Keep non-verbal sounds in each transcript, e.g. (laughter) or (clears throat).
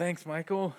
Thanks, Michael.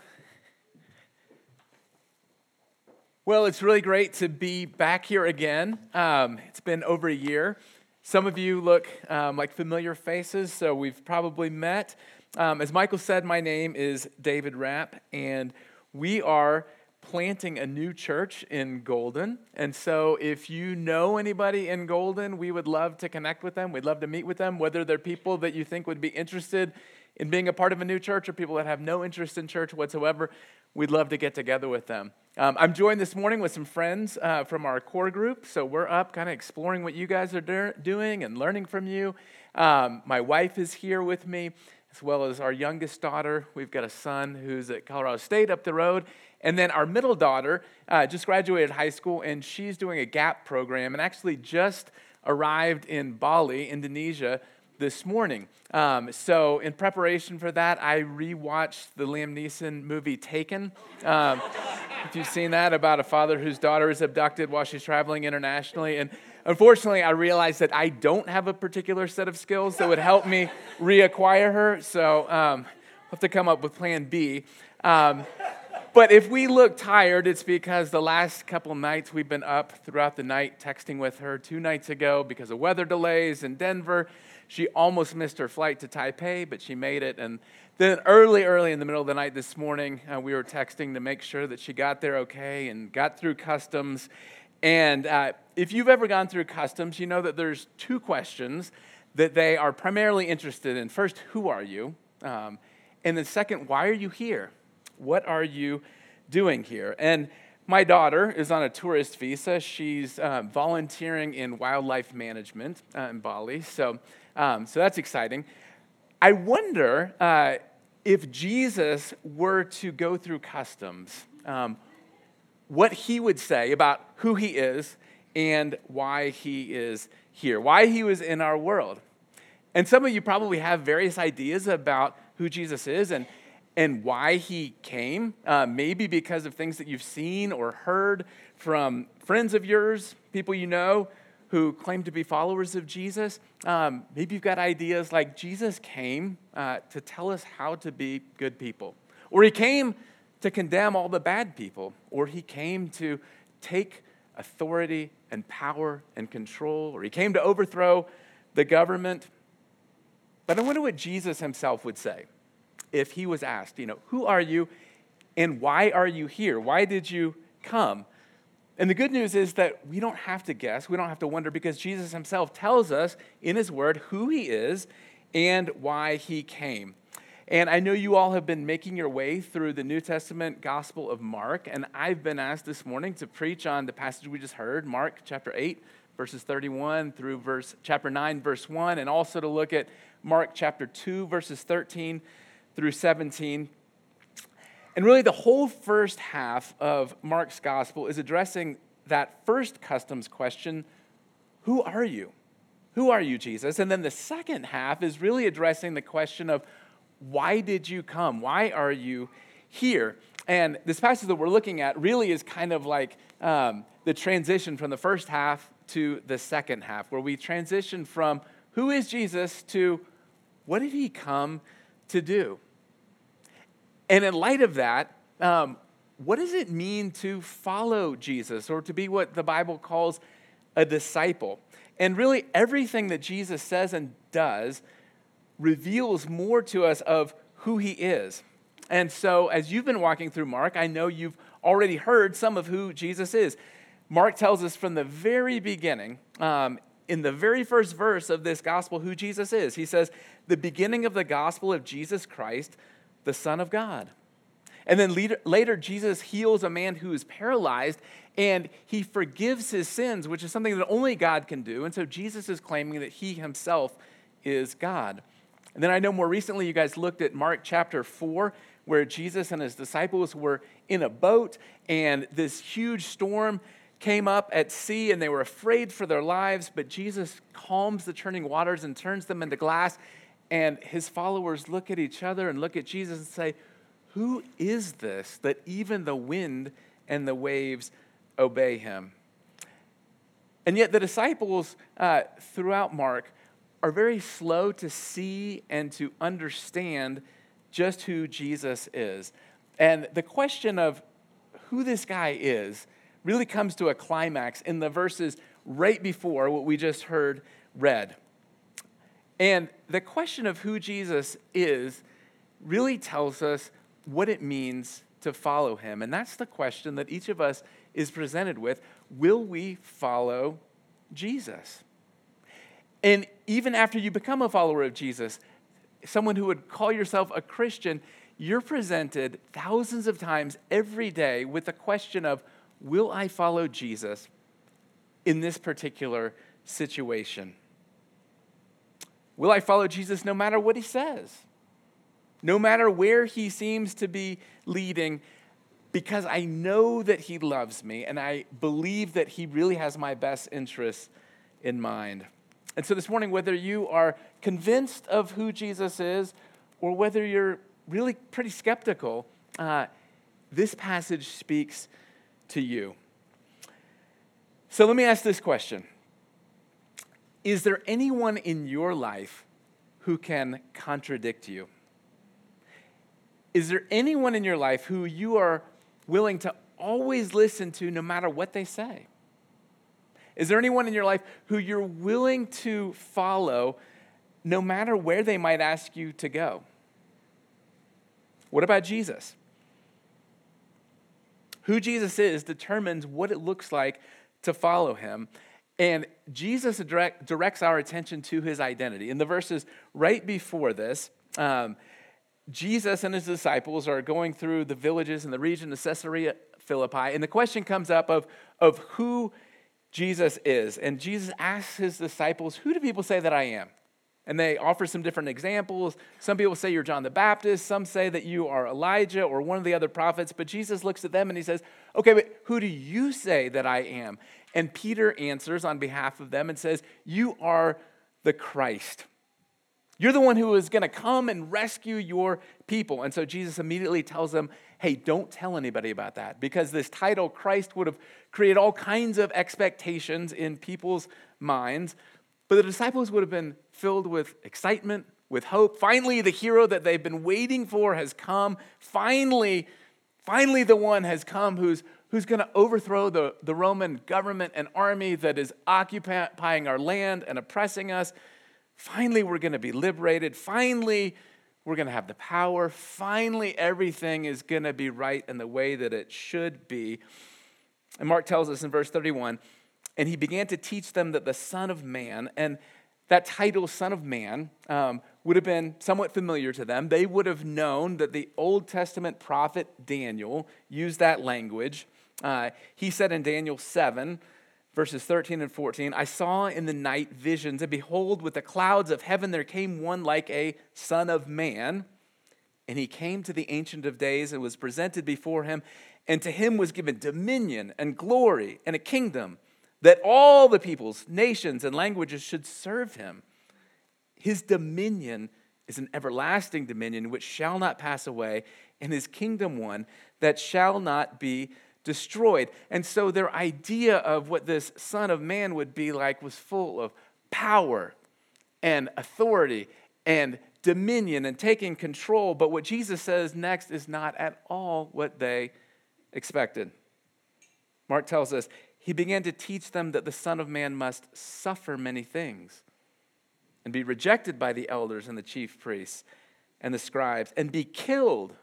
Well, it's really great to be back here again. Um, it's been over a year. Some of you look um, like familiar faces, so we've probably met. Um, as Michael said, my name is David Rapp, and we are planting a new church in Golden. And so, if you know anybody in Golden, we would love to connect with them. We'd love to meet with them, whether they're people that you think would be interested in being a part of a new church or people that have no interest in church whatsoever. We'd love to get together with them. Um, I'm joined this morning with some friends uh, from our core group. So, we're up kind of exploring what you guys are do- doing and learning from you. Um, my wife is here with me as well as our youngest daughter. We've got a son who's at Colorado State up the road, and then our middle daughter uh, just graduated high school, and she's doing a GAP program and actually just arrived in Bali, Indonesia, this morning. Um, so, in preparation for that, I rewatched the Liam Neeson movie Taken. Um, if you've seen that, about a father whose daughter is abducted while she's traveling internationally. And unfortunately, I realized that I don't have a particular set of skills that would help me reacquire her. So, um, I'll have to come up with plan B. Um, but if we look tired, it's because the last couple nights we've been up throughout the night texting with her. Two nights ago, because of weather delays in Denver, she almost missed her flight to Taipei, but she made it. And then early, early in the middle of the night this morning, uh, we were texting to make sure that she got there okay and got through customs. And uh, if you've ever gone through customs, you know that there's two questions that they are primarily interested in. First, who are you? Um, and then second, why are you here? What are you doing here? And my daughter is on a tourist visa. She's uh, volunteering in wildlife management uh, in Bali. So, um, so that's exciting. I wonder uh, if Jesus were to go through customs, um, what he would say about who he is and why he is here, why he was in our world. And some of you probably have various ideas about who Jesus is and, and why he came, uh, maybe because of things that you've seen or heard from friends of yours, people you know who claim to be followers of Jesus. Um, maybe you've got ideas like Jesus came uh, to tell us how to be good people, or he came to condemn all the bad people, or he came to take authority and power and control, or he came to overthrow the government. But I wonder what Jesus himself would say if he was asked, you know, who are you and why are you here? Why did you come? And the good news is that we don't have to guess, we don't have to wonder because Jesus himself tells us in his word who he is and why he came. And I know you all have been making your way through the New Testament Gospel of Mark, and I've been asked this morning to preach on the passage we just heard, Mark chapter 8, verses 31 through verse chapter 9 verse 1, and also to look at Mark chapter 2 verses 13 through 17. And really, the whole first half of Mark's gospel is addressing that first customs question Who are you? Who are you, Jesus? And then the second half is really addressing the question of why did you come? Why are you here? And this passage that we're looking at really is kind of like um, the transition from the first half to the second half, where we transition from who is Jesus to what did he come to do? And in light of that, um, what does it mean to follow Jesus or to be what the Bible calls a disciple? And really, everything that Jesus says and does reveals more to us of who he is. And so, as you've been walking through Mark, I know you've already heard some of who Jesus is. Mark tells us from the very beginning, um, in the very first verse of this gospel, who Jesus is. He says, The beginning of the gospel of Jesus Christ, the Son of God. And then later, later, Jesus heals a man who is paralyzed and he forgives his sins, which is something that only God can do. And so Jesus is claiming that he himself is God. And then I know more recently you guys looked at Mark chapter 4, where Jesus and his disciples were in a boat and this huge storm came up at sea and they were afraid for their lives, but Jesus calms the churning waters and turns them into glass and his followers look at each other and look at Jesus and say, Who is this that even the wind and the waves obey him? And yet, the disciples uh, throughout Mark are very slow to see and to understand just who Jesus is. And the question of who this guy is really comes to a climax in the verses right before what we just heard read. And the question of who Jesus is really tells us what it means to follow him. And that's the question that each of us is presented with Will we follow Jesus? And even after you become a follower of Jesus, someone who would call yourself a Christian, you're presented thousands of times every day with the question of, Will I follow Jesus in this particular situation? Will I follow Jesus no matter what he says? No matter where he seems to be leading, because I know that he loves me and I believe that he really has my best interests in mind. And so this morning, whether you are convinced of who Jesus is or whether you're really pretty skeptical, uh, this passage speaks to you. So let me ask this question Is there anyone in your life who can contradict you? Is there anyone in your life who you are willing to always listen to no matter what they say? Is there anyone in your life who you're willing to follow no matter where they might ask you to go? What about Jesus? Who Jesus is determines what it looks like to follow him. And Jesus direct, directs our attention to his identity. In the verses right before this, um, Jesus and his disciples are going through the villages in the region of Caesarea Philippi, and the question comes up of, of who Jesus is. And Jesus asks his disciples, Who do people say that I am? And they offer some different examples. Some people say you're John the Baptist. Some say that you are Elijah or one of the other prophets. But Jesus looks at them and he says, Okay, but who do you say that I am? And Peter answers on behalf of them and says, You are the Christ. You're the one who is going to come and rescue your people. And so Jesus immediately tells them, hey, don't tell anybody about that because this title, Christ, would have created all kinds of expectations in people's minds. But the disciples would have been filled with excitement, with hope. Finally, the hero that they've been waiting for has come. Finally, finally, the one has come who's, who's going to overthrow the, the Roman government and army that is occupying our land and oppressing us. Finally, we're going to be liberated. Finally, we're going to have the power. Finally, everything is going to be right in the way that it should be. And Mark tells us in verse 31 and he began to teach them that the Son of Man, and that title, Son of Man, um, would have been somewhat familiar to them. They would have known that the Old Testament prophet Daniel used that language. Uh, he said in Daniel 7, verses 13 and 14 I saw in the night visions, and behold, with the clouds of heaven there came one like a son of man. And he came to the Ancient of Days and was presented before him. And to him was given dominion and glory and a kingdom that all the peoples, nations, and languages should serve him. His dominion is an everlasting dominion which shall not pass away, and his kingdom one that shall not be destroyed. And so their idea of what this Son of Man would be like was full of power and authority and dominion and taking control. But what Jesus says next is not at all what they expected. Mark tells us he began to teach them that the Son of Man must suffer many things and be rejected by the elders and the chief priests and the scribes and be killed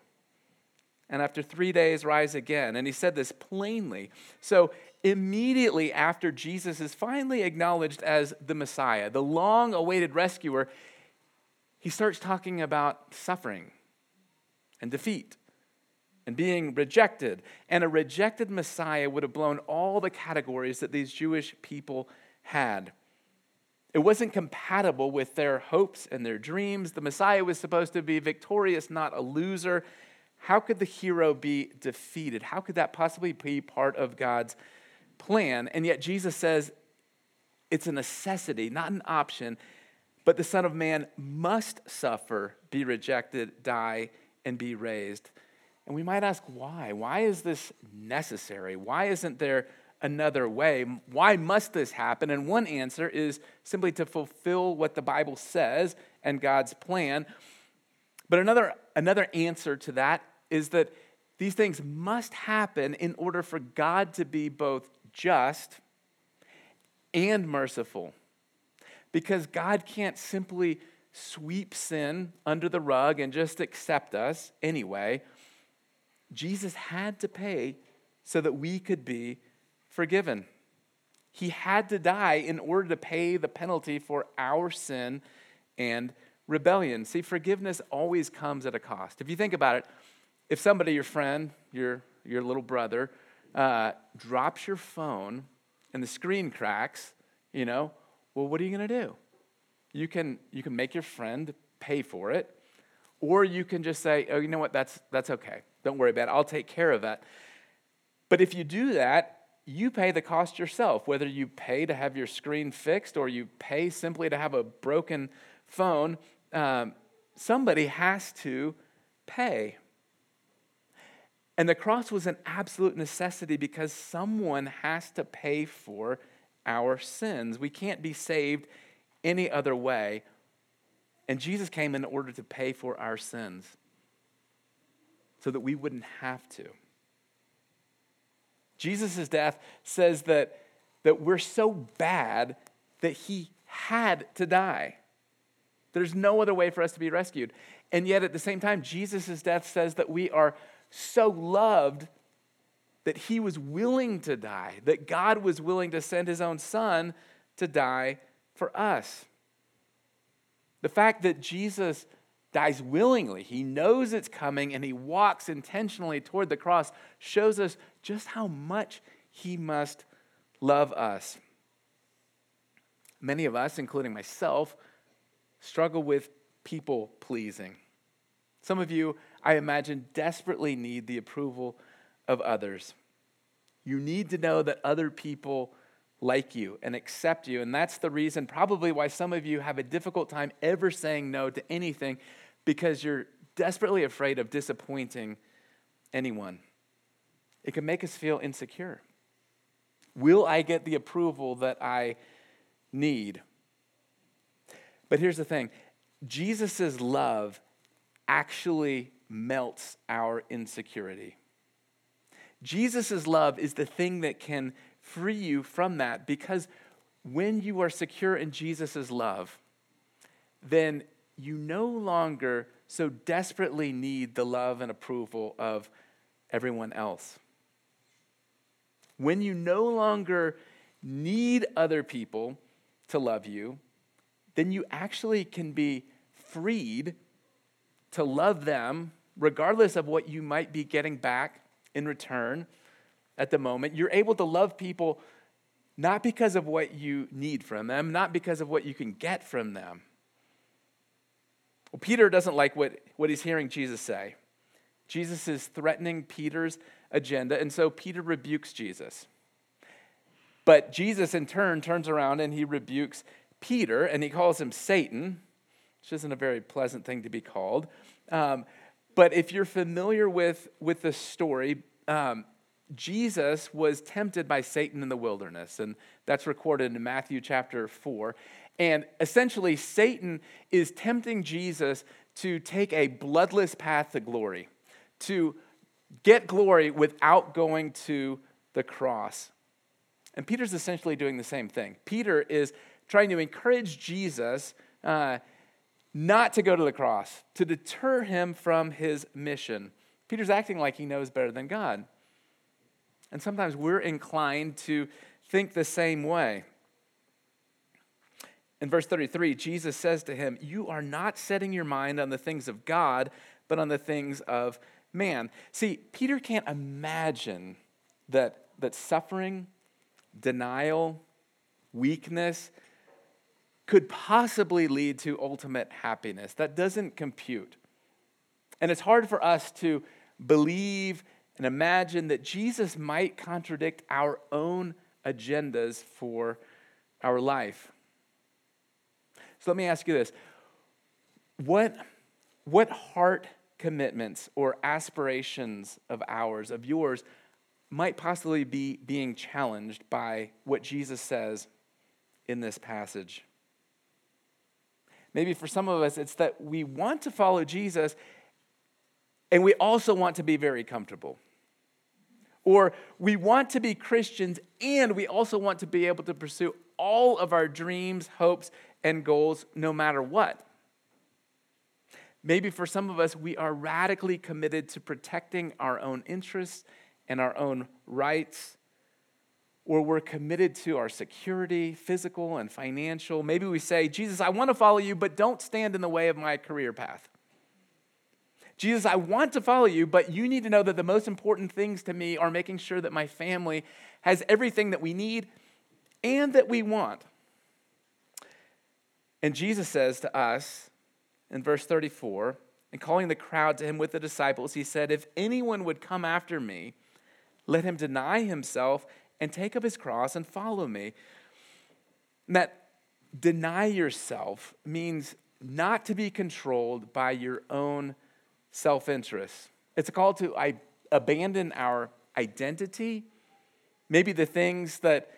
and after three days rise again. And he said this plainly. So, immediately after Jesus is finally acknowledged as the Messiah, the long awaited rescuer, he starts talking about suffering and defeat and being rejected. And a rejected Messiah would have blown all the categories that these Jewish people had. It wasn't compatible with their hopes and their dreams. The Messiah was supposed to be victorious, not a loser. How could the hero be defeated? How could that possibly be part of God's plan? And yet Jesus says it's a necessity, not an option, but the Son of Man must suffer, be rejected, die, and be raised. And we might ask why? Why is this necessary? Why isn't there another way? Why must this happen? And one answer is simply to fulfill what the Bible says and God's plan. But another, another answer to that is that these things must happen in order for God to be both just and merciful. Because God can't simply sweep sin under the rug and just accept us anyway. Jesus had to pay so that we could be forgiven. He had to die in order to pay the penalty for our sin and rebellion. See, forgiveness always comes at a cost. If you think about it, if somebody, your friend, your, your little brother, uh, drops your phone and the screen cracks, you know, well, what are you going to do? You can, you can make your friend pay for it, or you can just say, oh, you know what, that's, that's okay. Don't worry about it. I'll take care of it. But if you do that, you pay the cost yourself, whether you pay to have your screen fixed or you pay simply to have a broken phone. Um, somebody has to pay. And the cross was an absolute necessity because someone has to pay for our sins. We can't be saved any other way. And Jesus came in order to pay for our sins so that we wouldn't have to. Jesus' death says that, that we're so bad that he had to die. There's no other way for us to be rescued. And yet, at the same time, Jesus' death says that we are so loved that he was willing to die, that God was willing to send his own son to die for us. The fact that Jesus dies willingly, he knows it's coming, and he walks intentionally toward the cross, shows us just how much he must love us. Many of us, including myself, struggle with people pleasing. Some of you, I imagine, desperately need the approval of others. You need to know that other people like you and accept you. And that's the reason, probably, why some of you have a difficult time ever saying no to anything because you're desperately afraid of disappointing anyone. It can make us feel insecure. Will I get the approval that I need? But here's the thing Jesus' love actually melts our insecurity. Jesus' love is the thing that can free you from that because when you are secure in Jesus' love, then you no longer so desperately need the love and approval of everyone else. When you no longer need other people to love you, then you actually can be freed to love them regardless of what you might be getting back in return at the moment. You're able to love people not because of what you need from them, not because of what you can get from them. Well, Peter doesn't like what, what he's hearing Jesus say. Jesus is threatening Peter's agenda, and so Peter rebukes Jesus. But Jesus, in turn, turns around and he rebukes Peter, and he calls him Satan, which isn't a very pleasant thing to be called. Um, but if you're familiar with, with the story, um, Jesus was tempted by Satan in the wilderness, and that's recorded in Matthew chapter 4. And essentially, Satan is tempting Jesus to take a bloodless path to glory, to get glory without going to the cross. And Peter's essentially doing the same thing. Peter is trying to encourage Jesus uh, not to go to the cross, to deter him from his mission. Peter's acting like he knows better than God. And sometimes we're inclined to think the same way. In verse 33, Jesus says to him, You are not setting your mind on the things of God, but on the things of man. See, Peter can't imagine that, that suffering, denial, weakness could possibly lead to ultimate happiness. That doesn't compute. And it's hard for us to believe and imagine that Jesus might contradict our own agendas for our life. So let me ask you this what, what heart commitments or aspirations of ours, of yours, might possibly be being challenged by what Jesus says in this passage? Maybe for some of us, it's that we want to follow Jesus and we also want to be very comfortable. Or we want to be Christians and we also want to be able to pursue all of our dreams, hopes, and goals no matter what. Maybe for some of us, we are radically committed to protecting our own interests and our own rights, or we're committed to our security, physical and financial. Maybe we say, Jesus, I want to follow you, but don't stand in the way of my career path. Jesus, I want to follow you, but you need to know that the most important things to me are making sure that my family has everything that we need and that we want. And Jesus says to us in verse 34, and calling the crowd to him with the disciples, he said, If anyone would come after me, let him deny himself and take up his cross and follow me. And that deny yourself means not to be controlled by your own self interest. It's a call to I, abandon our identity, maybe the things that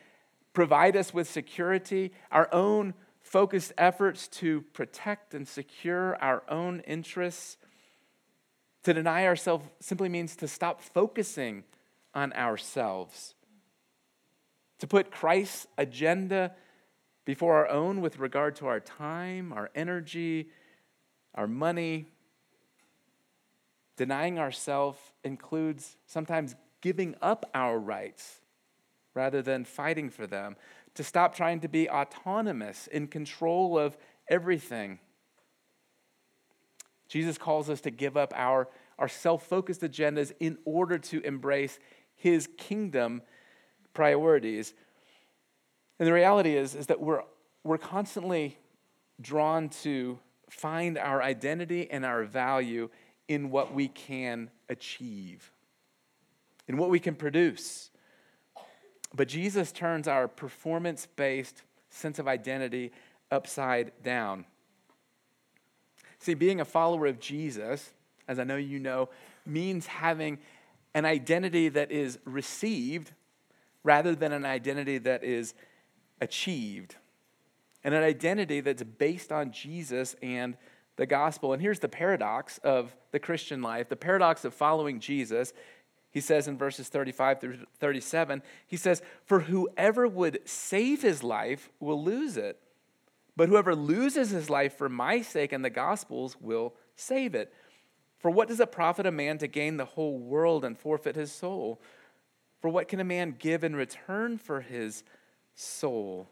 provide us with security, our own focused efforts to protect and secure our own interests. To deny ourselves simply means to stop focusing on ourselves, to put Christ's agenda before our own with regard to our time, our energy, our money. Denying ourselves includes sometimes giving up our rights rather than fighting for them to stop trying to be autonomous, in control of everything. Jesus calls us to give up our, our self focused agendas in order to embrace his kingdom priorities. And the reality is, is that we're, we're constantly drawn to find our identity and our value in what we can achieve, in what we can produce. But Jesus turns our performance based sense of identity upside down. See, being a follower of Jesus, as I know you know, means having an identity that is received rather than an identity that is achieved. And an identity that's based on Jesus and the gospel. And here's the paradox of the Christian life the paradox of following Jesus he says in verses 35 through 37, he says, For whoever would save his life will lose it, but whoever loses his life for my sake and the gospel's will save it. For what does it profit a man to gain the whole world and forfeit his soul? For what can a man give in return for his soul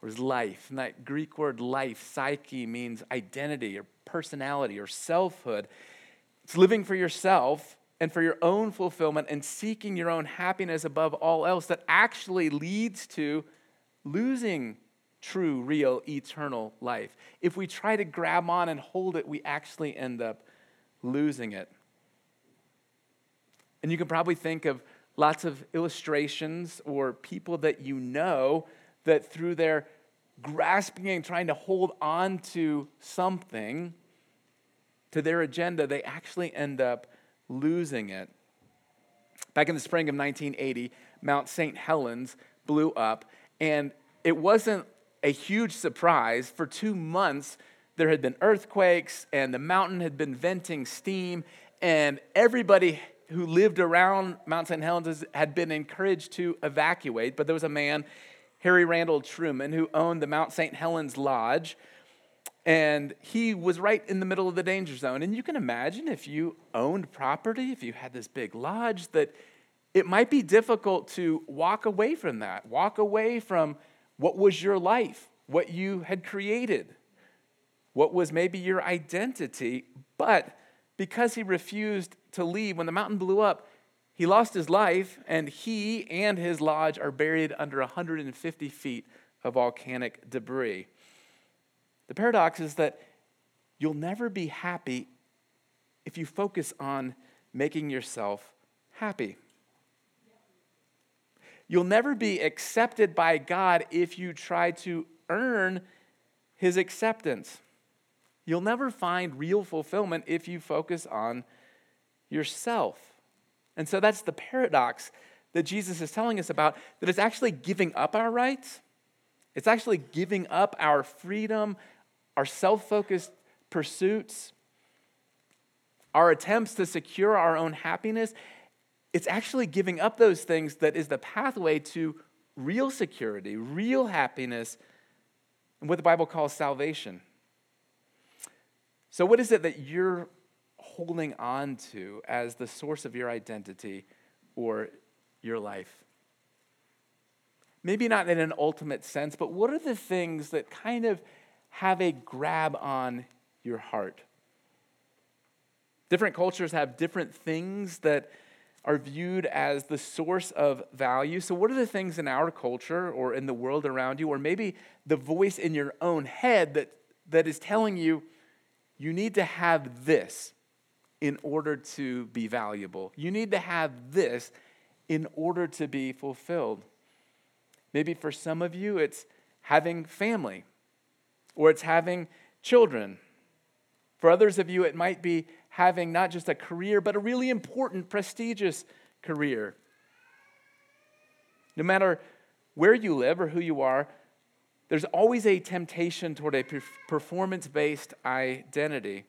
or his life? And that Greek word life, psyche, means identity or personality or selfhood. It's living for yourself and for your own fulfillment and seeking your own happiness above all else that actually leads to losing true, real, eternal life. If we try to grab on and hold it, we actually end up losing it. And you can probably think of lots of illustrations or people that you know that through their grasping and trying to hold on to something, to their agenda, they actually end up losing it. Back in the spring of 1980, Mount St. Helens blew up, and it wasn't a huge surprise. For two months, there had been earthquakes, and the mountain had been venting steam, and everybody who lived around Mount St. Helens had been encouraged to evacuate. But there was a man, Harry Randall Truman, who owned the Mount St. Helens Lodge and he was right in the middle of the danger zone. And you can imagine if you owned property, if you had this big lodge, that it might be difficult to walk away from that, walk away from what was your life, what you had created, what was maybe your identity. But because he refused to leave, when the mountain blew up, he lost his life, and he and his lodge are buried under 150 feet of volcanic debris. The paradox is that you'll never be happy if you focus on making yourself happy. You'll never be accepted by God if you try to earn his acceptance. You'll never find real fulfillment if you focus on yourself. And so that's the paradox that Jesus is telling us about that it's actually giving up our rights. It's actually giving up our freedom, our self focused pursuits, our attempts to secure our own happiness, it's actually giving up those things that is the pathway to real security, real happiness, and what the Bible calls salvation. So, what is it that you're holding on to as the source of your identity or your life? Maybe not in an ultimate sense, but what are the things that kind of have a grab on your heart? Different cultures have different things that are viewed as the source of value. So, what are the things in our culture or in the world around you, or maybe the voice in your own head that, that is telling you you need to have this in order to be valuable? You need to have this in order to be fulfilled. Maybe for some of you, it's having family, or it's having children. For others of you, it might be having not just a career, but a really important, prestigious career. No matter where you live or who you are, there's always a temptation toward a performance based identity.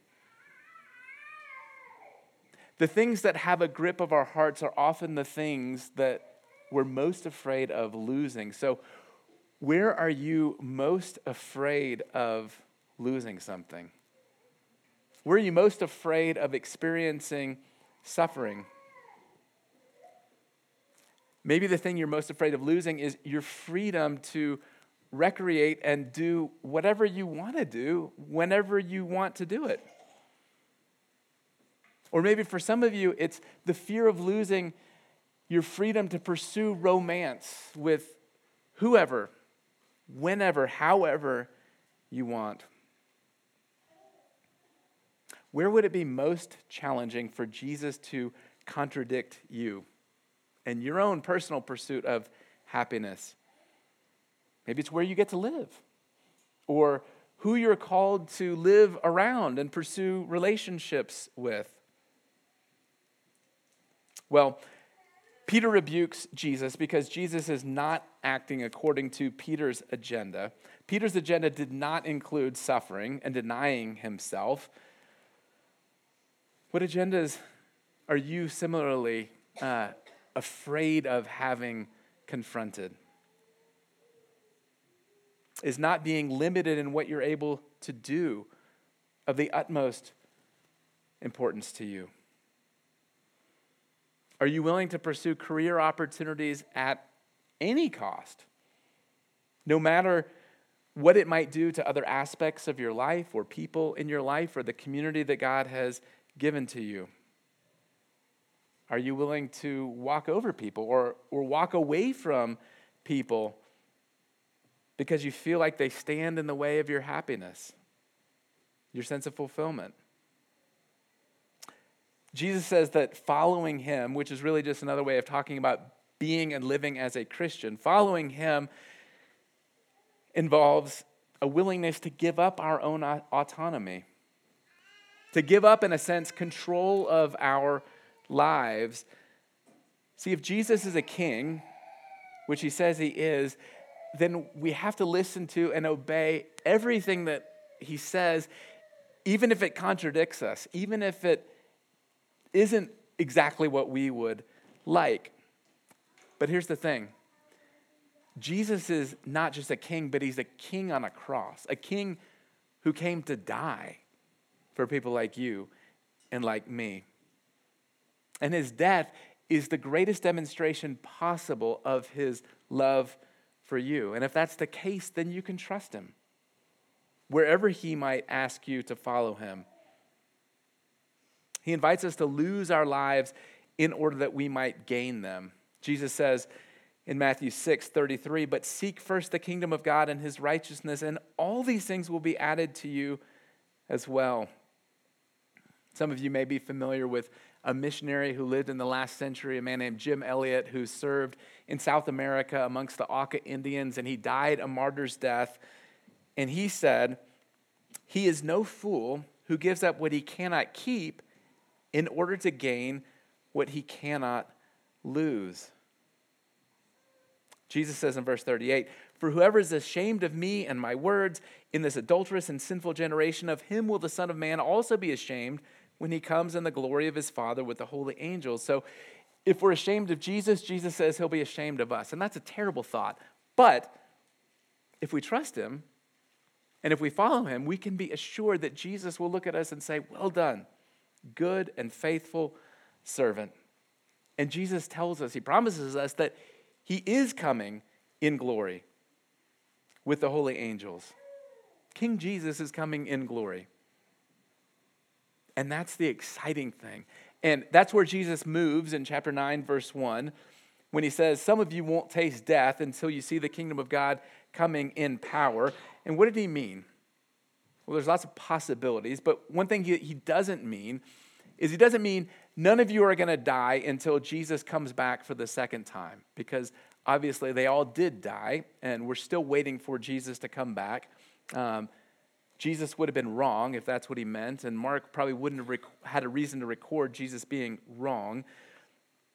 The things that have a grip of our hearts are often the things that we're most afraid of losing. So, where are you most afraid of losing something? Where are you most afraid of experiencing suffering? Maybe the thing you're most afraid of losing is your freedom to recreate and do whatever you want to do whenever you want to do it. Or maybe for some of you, it's the fear of losing your freedom to pursue romance with whoever, whenever, however you want. Where would it be most challenging for Jesus to contradict you and your own personal pursuit of happiness? Maybe it's where you get to live or who you're called to live around and pursue relationships with. Well, Peter rebukes Jesus because Jesus is not acting according to Peter's agenda. Peter's agenda did not include suffering and denying himself. What agendas are you similarly uh, afraid of having confronted? Is not being limited in what you're able to do of the utmost importance to you? Are you willing to pursue career opportunities at any cost? No matter what it might do to other aspects of your life or people in your life or the community that God has given to you? Are you willing to walk over people or, or walk away from people because you feel like they stand in the way of your happiness, your sense of fulfillment? Jesus says that following him, which is really just another way of talking about being and living as a Christian, following him involves a willingness to give up our own autonomy to give up, in a sense, control of our lives. See, if Jesus is a king, which he says he is, then we have to listen to and obey everything that he says, even if it contradicts us, even if it isn't exactly what we would like. But here's the thing Jesus is not just a king, but he's a king on a cross, a king who came to die for people like you and like me. And his death is the greatest demonstration possible of his love for you. And if that's the case, then you can trust him wherever he might ask you to follow him. He invites us to lose our lives in order that we might gain them. Jesus says in Matthew 6 33, but seek first the kingdom of God and his righteousness, and all these things will be added to you as well. Some of you may be familiar with a missionary who lived in the last century, a man named Jim Elliot, who served in South America amongst the Auca Indians, and he died a martyr's death. And he said, He is no fool who gives up what he cannot keep in order to gain what he cannot lose. Jesus says in verse 38 For whoever is ashamed of me and my words in this adulterous and sinful generation, of him will the Son of Man also be ashamed when he comes in the glory of his Father with the holy angels. So if we're ashamed of Jesus, Jesus says he'll be ashamed of us. And that's a terrible thought. But if we trust him and if we follow him, we can be assured that Jesus will look at us and say, Well done, good and faithful servant. And Jesus tells us, he promises us that he is coming in glory with the holy angels. King Jesus is coming in glory. And that's the exciting thing. And that's where Jesus moves in chapter 9, verse 1, when he says, Some of you won't taste death until you see the kingdom of God coming in power. And what did he mean? Well, there's lots of possibilities, but one thing he, he doesn't mean is he doesn't mean none of you are going to die until Jesus comes back for the second time, because obviously they all did die, and we're still waiting for Jesus to come back. Um, Jesus would have been wrong if that's what he meant, and Mark probably wouldn't have rec- had a reason to record Jesus being wrong.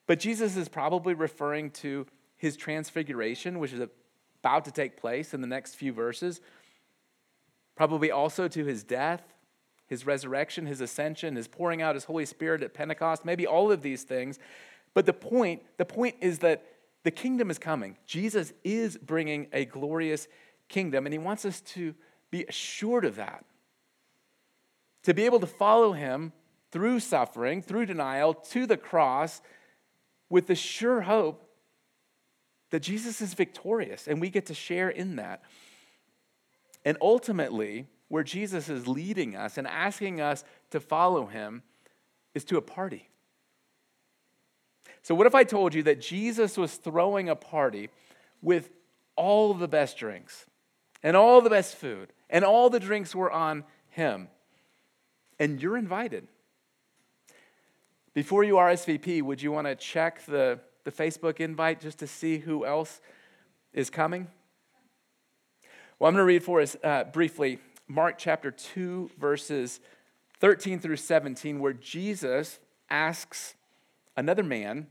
But Jesus is probably referring to his transfiguration, which is about to take place in the next few verses, probably also to his death, his resurrection, his ascension, his pouring out his Holy Spirit at Pentecost, maybe all of these things. But the point, the point is that the kingdom is coming. Jesus is bringing a glorious kingdom, and he wants us to be assured of that. To be able to follow him through suffering, through denial, to the cross, with the sure hope that Jesus is victorious and we get to share in that. And ultimately, where Jesus is leading us and asking us to follow him is to a party. So, what if I told you that Jesus was throwing a party with all the best drinks and all the best food and all the drinks were on him. And you're invited. Before you RSVP, would you want to check the, the Facebook invite just to see who else is coming? Well, I'm going to read for us uh, briefly Mark chapter 2, verses 13 through 17, where Jesus asks another man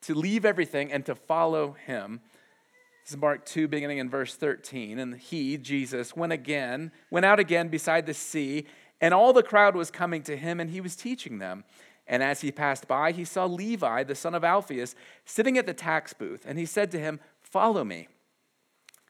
to leave everything and to follow him. This is Mark 2, beginning in verse 13. And he, Jesus, went again, went out again beside the sea, and all the crowd was coming to him, and he was teaching them. And as he passed by, he saw Levi, the son of Alphaeus, sitting at the tax booth, and he said to him, Follow me.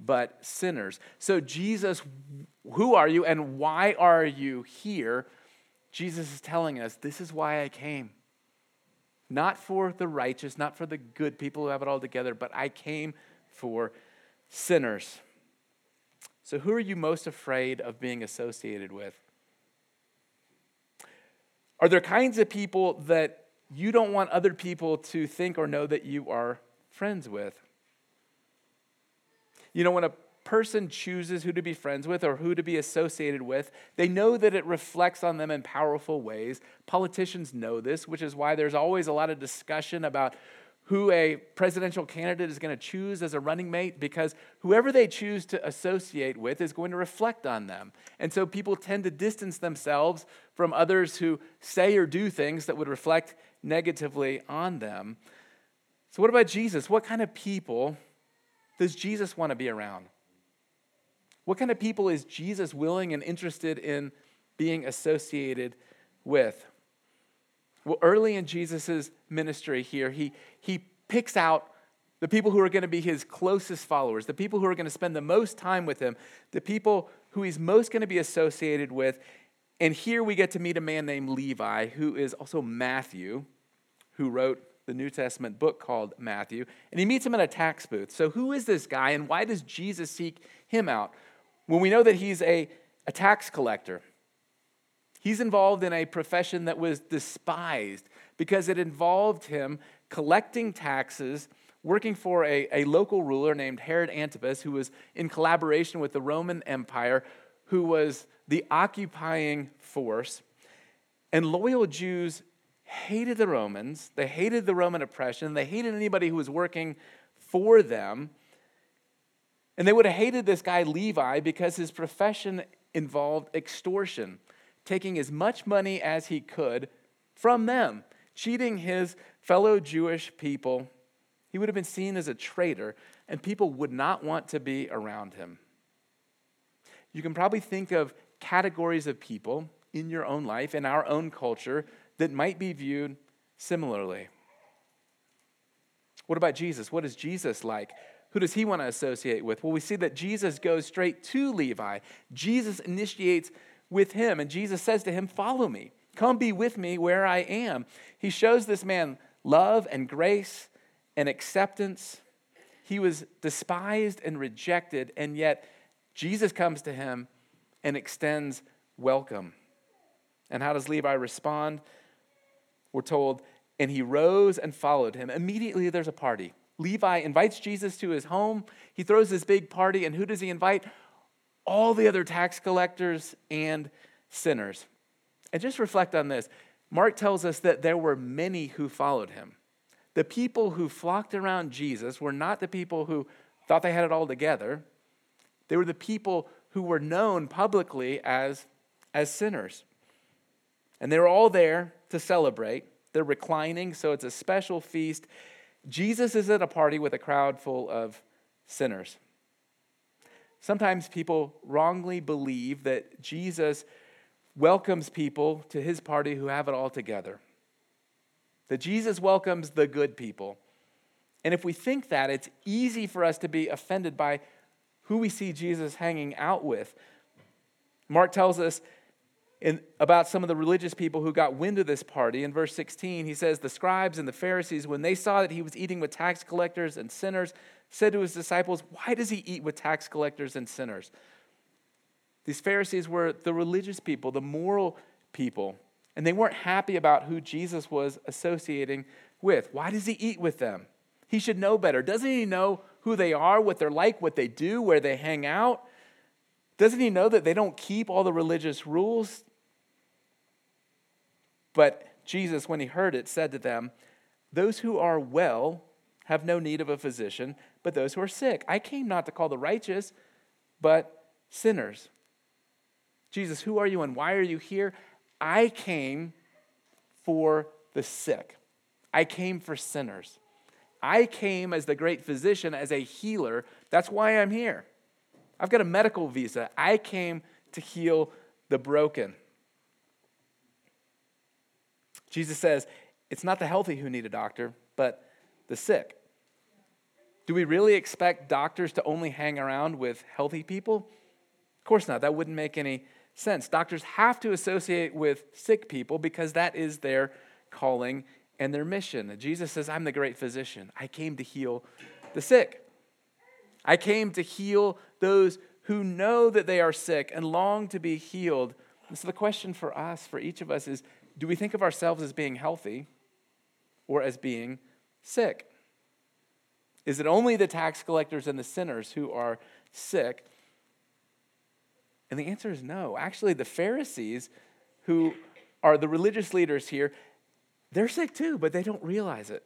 but sinners. So, Jesus, who are you and why are you here? Jesus is telling us, This is why I came. Not for the righteous, not for the good people who have it all together, but I came for sinners. So, who are you most afraid of being associated with? Are there kinds of people that you don't want other people to think or know that you are friends with? You know, when a person chooses who to be friends with or who to be associated with, they know that it reflects on them in powerful ways. Politicians know this, which is why there's always a lot of discussion about who a presidential candidate is going to choose as a running mate because whoever they choose to associate with is going to reflect on them. And so people tend to distance themselves from others who say or do things that would reflect negatively on them. So, what about Jesus? What kind of people does Jesus want to be around? What kind of people is Jesus willing and interested in being associated with? Well, early in Jesus' ministry here, he, he picks out the people who are going to be his closest followers, the people who are going to spend the most time with him, the people who he's most going to be associated with. And here we get to meet a man named Levi, who is also Matthew, who wrote the New Testament book called Matthew. And he meets him at a tax booth. So, who is this guy, and why does Jesus seek him out? when we know that he's a, a tax collector. He's involved in a profession that was despised because it involved him collecting taxes working for a, a local ruler named Herod Antipas, who was in collaboration with the Roman Empire, who was the occupying force. And loyal Jews hated the Romans, they hated the Roman oppression, they hated anybody who was working for them. And they would have hated this guy, Levi, because his profession involved extortion, taking as much money as he could from them, cheating his fellow Jewish people. He would have been seen as a traitor, and people would not want to be around him. You can probably think of categories of people in your own life, in our own culture, that might be viewed similarly. What about Jesus? What is Jesus like? Who does he want to associate with? Well, we see that Jesus goes straight to Levi. Jesus initiates with him, and Jesus says to him, Follow me. Come be with me where I am. He shows this man love and grace and acceptance. He was despised and rejected, and yet Jesus comes to him and extends welcome. And how does Levi respond? We're told, and he rose and followed him. Immediately there's a party. Levi invites Jesus to his home. He throws this big party, and who does he invite? All the other tax collectors and sinners. And just reflect on this. Mark tells us that there were many who followed him. The people who flocked around Jesus were not the people who thought they had it all together. They were the people who were known publicly as, as sinners. And they're all there to celebrate. They're reclining, so it's a special feast. Jesus is at a party with a crowd full of sinners. Sometimes people wrongly believe that Jesus welcomes people to his party who have it all together. That Jesus welcomes the good people. And if we think that, it's easy for us to be offended by who we see Jesus hanging out with. Mark tells us in, about some of the religious people who got wind of this party. In verse 16, he says, The scribes and the Pharisees, when they saw that he was eating with tax collectors and sinners, said to his disciples, Why does he eat with tax collectors and sinners? These Pharisees were the religious people, the moral people, and they weren't happy about who Jesus was associating with. Why does he eat with them? He should know better. Doesn't he know who they are, what they're like, what they do, where they hang out? Doesn't he know that they don't keep all the religious rules? But Jesus, when he heard it, said to them, Those who are well have no need of a physician, but those who are sick. I came not to call the righteous, but sinners. Jesus, who are you and why are you here? I came for the sick. I came for sinners. I came as the great physician, as a healer. That's why I'm here. I've got a medical visa. I came to heal the broken. Jesus says, it's not the healthy who need a doctor, but the sick. Do we really expect doctors to only hang around with healthy people? Of course not. That wouldn't make any sense. Doctors have to associate with sick people because that is their calling and their mission. Jesus says, I'm the great physician. I came to heal the sick. I came to heal those who know that they are sick and long to be healed. And so the question for us, for each of us, is do we think of ourselves as being healthy or as being sick? Is it only the tax collectors and the sinners who are sick? And the answer is no. Actually, the Pharisees, who are the religious leaders here, they're sick too, but they don't realize it.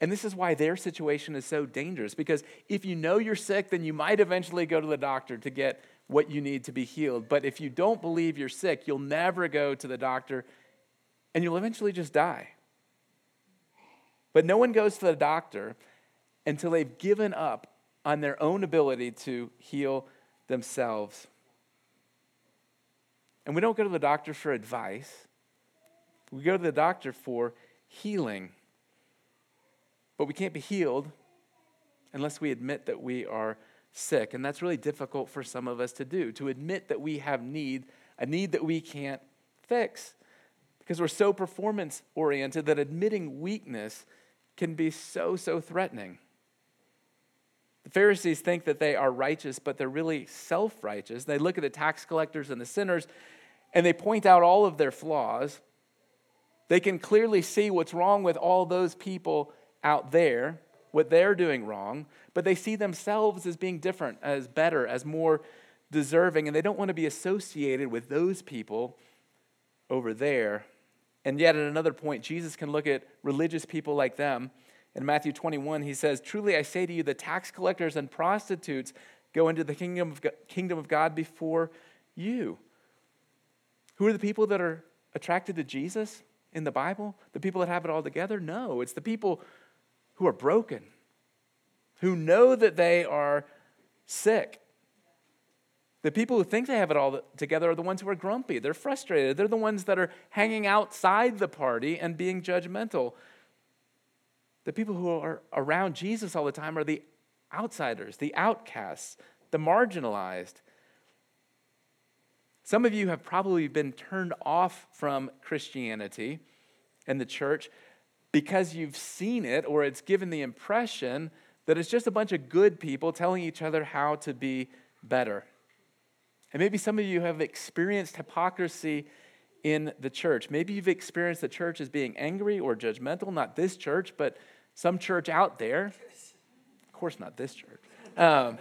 And this is why their situation is so dangerous because if you know you're sick, then you might eventually go to the doctor to get what you need to be healed. But if you don't believe you're sick, you'll never go to the doctor and you'll eventually just die. But no one goes to the doctor until they've given up on their own ability to heal themselves. And we don't go to the doctor for advice, we go to the doctor for healing. But we can't be healed unless we admit that we are sick. And that's really difficult for some of us to do, to admit that we have need, a need that we can't fix. Because we're so performance oriented that admitting weakness can be so, so threatening. The Pharisees think that they are righteous, but they're really self righteous. They look at the tax collectors and the sinners and they point out all of their flaws. They can clearly see what's wrong with all those people out there. What they're doing wrong, but they see themselves as being different, as better, as more deserving, and they don't want to be associated with those people over there. And yet, at another point, Jesus can look at religious people like them. In Matthew 21, he says, Truly I say to you, the tax collectors and prostitutes go into the kingdom of, kingdom of God before you. Who are the people that are attracted to Jesus in the Bible? The people that have it all together? No, it's the people who are broken, who know that they are sick. The people who think they have it all together are the ones who are grumpy. They're frustrated. They're the ones that are hanging outside the party and being judgmental. The people who are around Jesus all the time are the outsiders, the outcasts, the marginalized. Some of you have probably been turned off from Christianity and the church because you've seen it or it's given the impression that it's just a bunch of good people telling each other how to be better. And maybe some of you have experienced hypocrisy in the church. Maybe you've experienced the church as being angry or judgmental, not this church, but some church out there. Of course, not this church. Um,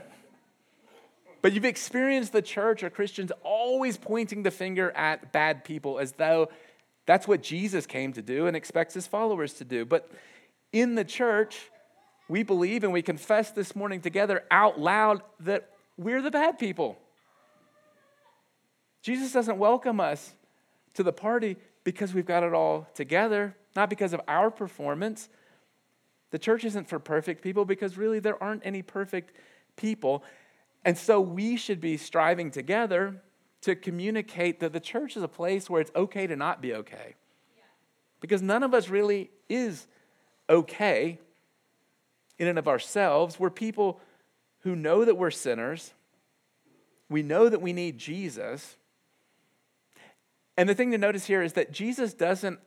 but you've experienced the church or Christians always pointing the finger at bad people as though that's what Jesus came to do and expects his followers to do. But in the church, we believe and we confess this morning together out loud that we're the bad people. Jesus doesn't welcome us to the party because we've got it all together, not because of our performance. The church isn't for perfect people because really there aren't any perfect people. And so we should be striving together to communicate that the church is a place where it's okay to not be okay. Because none of us really is okay in and of ourselves. We're people who know that we're sinners. We know that we need Jesus. And the thing to notice here is that Jesus doesn't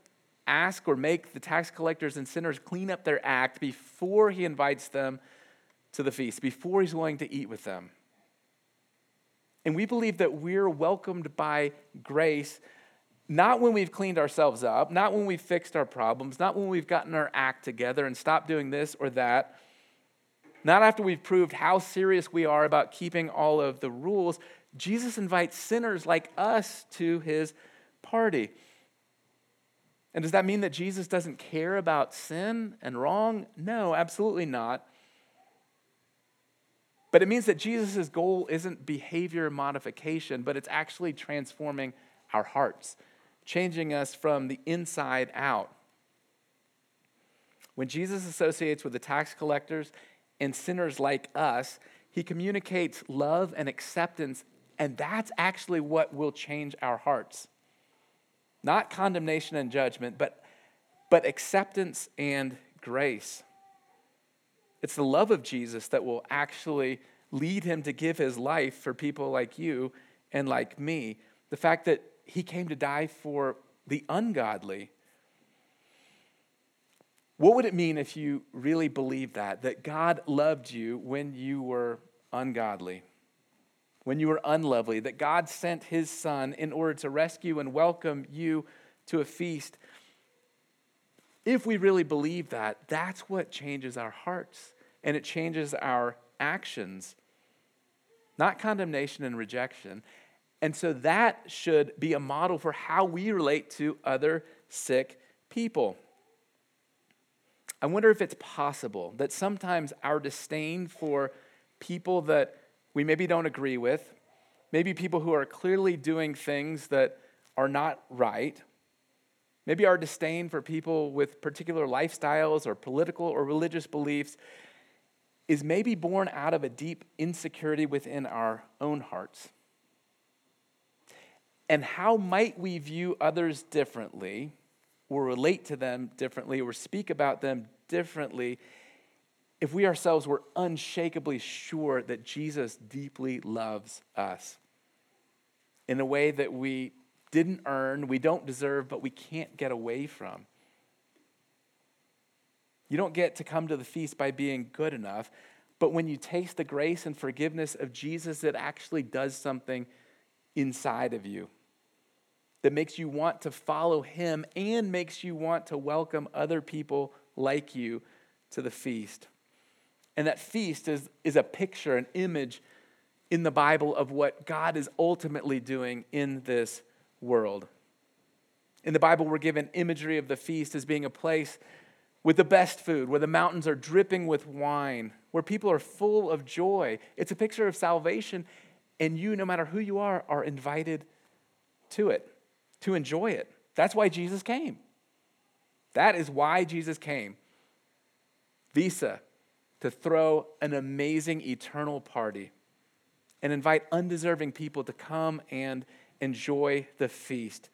ask or make the tax collectors and sinners clean up their act before he invites them to the feast, before he's willing to eat with them. And we believe that we're welcomed by grace, not when we've cleaned ourselves up, not when we've fixed our problems, not when we've gotten our act together and stopped doing this or that, not after we've proved how serious we are about keeping all of the rules. Jesus invites sinners like us to his party. And does that mean that Jesus doesn't care about sin and wrong? No, absolutely not. But it means that Jesus' goal isn't behavior modification, but it's actually transforming our hearts, changing us from the inside out. When Jesus associates with the tax collectors and sinners like us, he communicates love and acceptance, and that's actually what will change our hearts. Not condemnation and judgment, but, but acceptance and grace. It's the love of Jesus that will actually lead him to give his life for people like you and like me. The fact that he came to die for the ungodly. What would it mean if you really believed that? That God loved you when you were ungodly, when you were unlovely, that God sent his son in order to rescue and welcome you to a feast. If we really believe that, that's what changes our hearts and it changes our actions, not condemnation and rejection. And so that should be a model for how we relate to other sick people. I wonder if it's possible that sometimes our disdain for people that we maybe don't agree with, maybe people who are clearly doing things that are not right, maybe our disdain for people with particular lifestyles or political or religious beliefs is maybe born out of a deep insecurity within our own hearts. And how might we view others differently, or relate to them differently, or speak about them differently if we ourselves were unshakably sure that Jesus deeply loves us in a way that we didn't earn, we don't deserve, but we can't get away from? You don't get to come to the feast by being good enough, but when you taste the grace and forgiveness of Jesus, it actually does something inside of you that makes you want to follow him and makes you want to welcome other people like you to the feast. And that feast is, is a picture, an image in the Bible of what God is ultimately doing in this world. In the Bible, we're given imagery of the feast as being a place with the best food, where the mountains are dripping with wine, where people are full of joy. It's a picture of salvation, and you, no matter who you are, are invited to it, to enjoy it. That's why Jesus came. That is why Jesus came. Visa, to throw an amazing eternal party and invite undeserving people to come and enjoy the feast.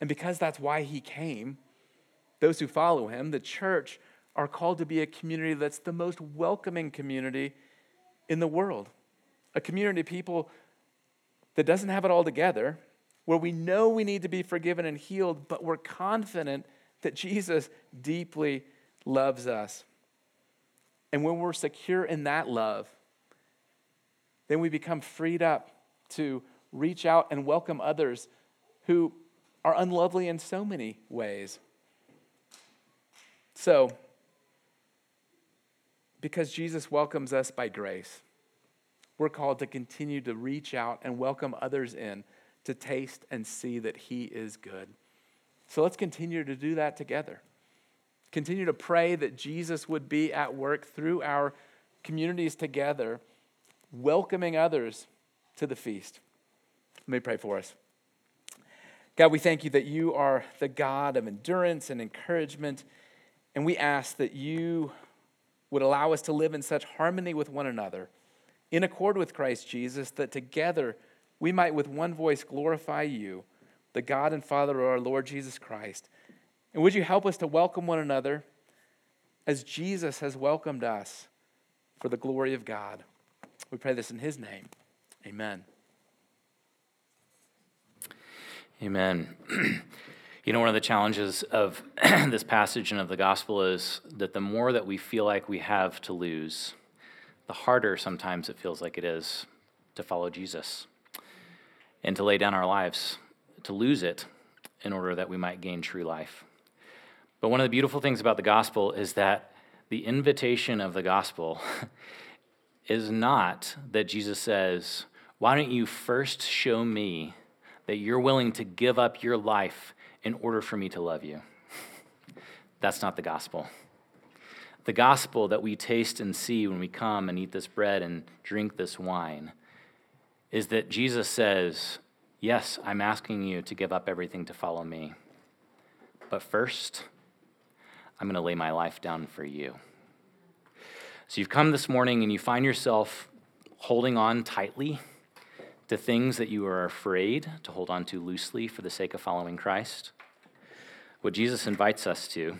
And because that's why he came, those who follow him, the church, are called to be a community that's the most welcoming community in the world. A community of people that doesn't have it all together, where we know we need to be forgiven and healed, but we're confident that Jesus deeply loves us. And when we're secure in that love, then we become freed up to reach out and welcome others who are unlovely in so many ways. So, because Jesus welcomes us by grace, we're called to continue to reach out and welcome others in to taste and see that He is good. So let's continue to do that together. Continue to pray that Jesus would be at work through our communities together, welcoming others to the feast. Let me pray for us. God, we thank you that you are the God of endurance and encouragement, and we ask that you would allow us to live in such harmony with one another, in accord with Christ Jesus, that together we might with one voice glorify you, the God and Father of our Lord Jesus Christ. And would you help us to welcome one another as Jesus has welcomed us for the glory of God? We pray this in his name. Amen. Amen. (clears throat) you know, one of the challenges of (clears throat) this passage and of the gospel is that the more that we feel like we have to lose, the harder sometimes it feels like it is to follow Jesus and to lay down our lives, to lose it in order that we might gain true life. But one of the beautiful things about the gospel is that the invitation of the gospel (laughs) is not that Jesus says, Why don't you first show me that you're willing to give up your life in order for me to love you. That's not the gospel. The gospel that we taste and see when we come and eat this bread and drink this wine is that Jesus says, Yes, I'm asking you to give up everything to follow me. But first, I'm going to lay my life down for you. So you've come this morning and you find yourself holding on tightly to things that you are afraid to hold on to loosely for the sake of following Christ. What Jesus invites us to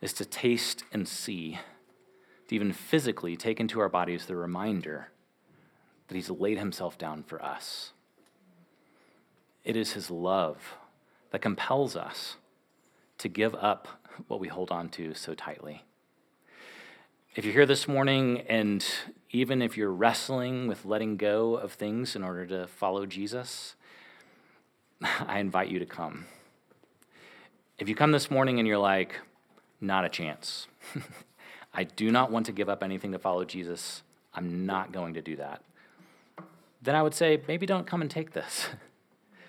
is to taste and see, to even physically take into our bodies the reminder that He's laid Himself down for us. It is His love that compels us to give up what we hold on to so tightly. If you're here this morning and even if you're wrestling with letting go of things in order to follow Jesus, (laughs) I invite you to come. If you come this morning and you're like, not a chance, (laughs) I do not want to give up anything to follow Jesus, I'm not going to do that, then I would say maybe don't come and take this.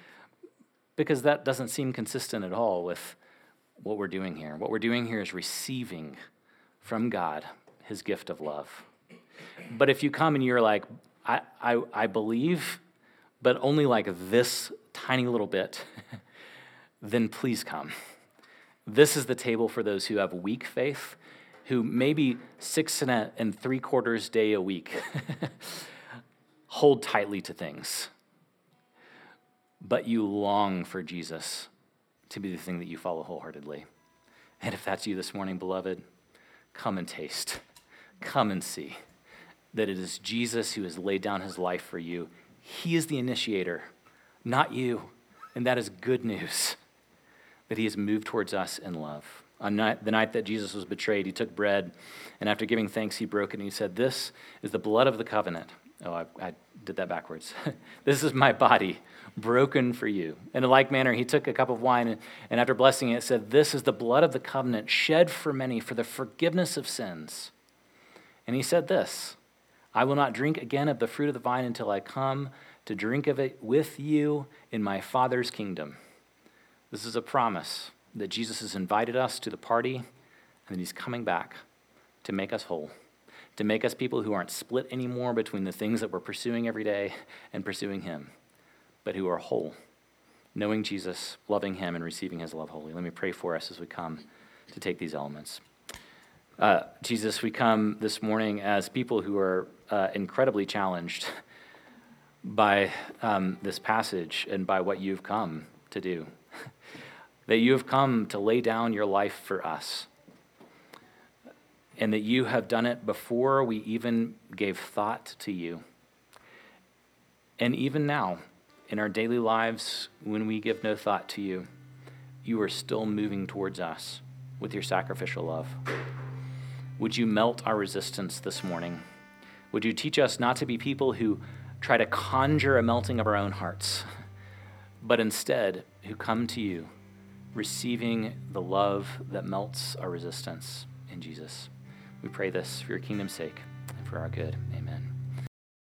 (laughs) because that doesn't seem consistent at all with what we're doing here. What we're doing here is receiving from God his gift of love. But if you come and you're like, I, I, I believe, but only like this tiny little bit, (laughs) then please come. This is the table for those who have weak faith, who maybe six and, a, and three quarters day a week (laughs) hold tightly to things. But you long for Jesus to be the thing that you follow wholeheartedly. And if that's you this morning, beloved, come and taste. Come and see that it is Jesus who has laid down his life for you. He is the initiator, not you. And that is good news that he has moved towards us in love. On night, the night that Jesus was betrayed, he took bread, and after giving thanks, he broke it, and he said, This is the blood of the covenant. Oh, I, I did that backwards. (laughs) this is my body broken for you. In a like manner, he took a cup of wine, and, and after blessing it, said, This is the blood of the covenant shed for many for the forgiveness of sins. And he said this I will not drink again of the fruit of the vine until I come to drink of it with you in my Father's kingdom. This is a promise that Jesus has invited us to the party and that he's coming back to make us whole, to make us people who aren't split anymore between the things that we're pursuing every day and pursuing him, but who are whole, knowing Jesus, loving him, and receiving his love wholly. Let me pray for us as we come to take these elements. Uh, Jesus, we come this morning as people who are uh, incredibly challenged by um, this passage and by what you've come to do (laughs) that you have come to lay down your life for us, and that you have done it before we even gave thought to you. And even now, in our daily lives, when we give no thought to you, you are still moving towards us with your sacrificial love. Would you melt our resistance this morning? Would you teach us not to be people who try to conjure a melting of our own hearts, but instead who come to you receiving the love that melts our resistance in Jesus. We pray this for your kingdom's sake and for our good. Amen.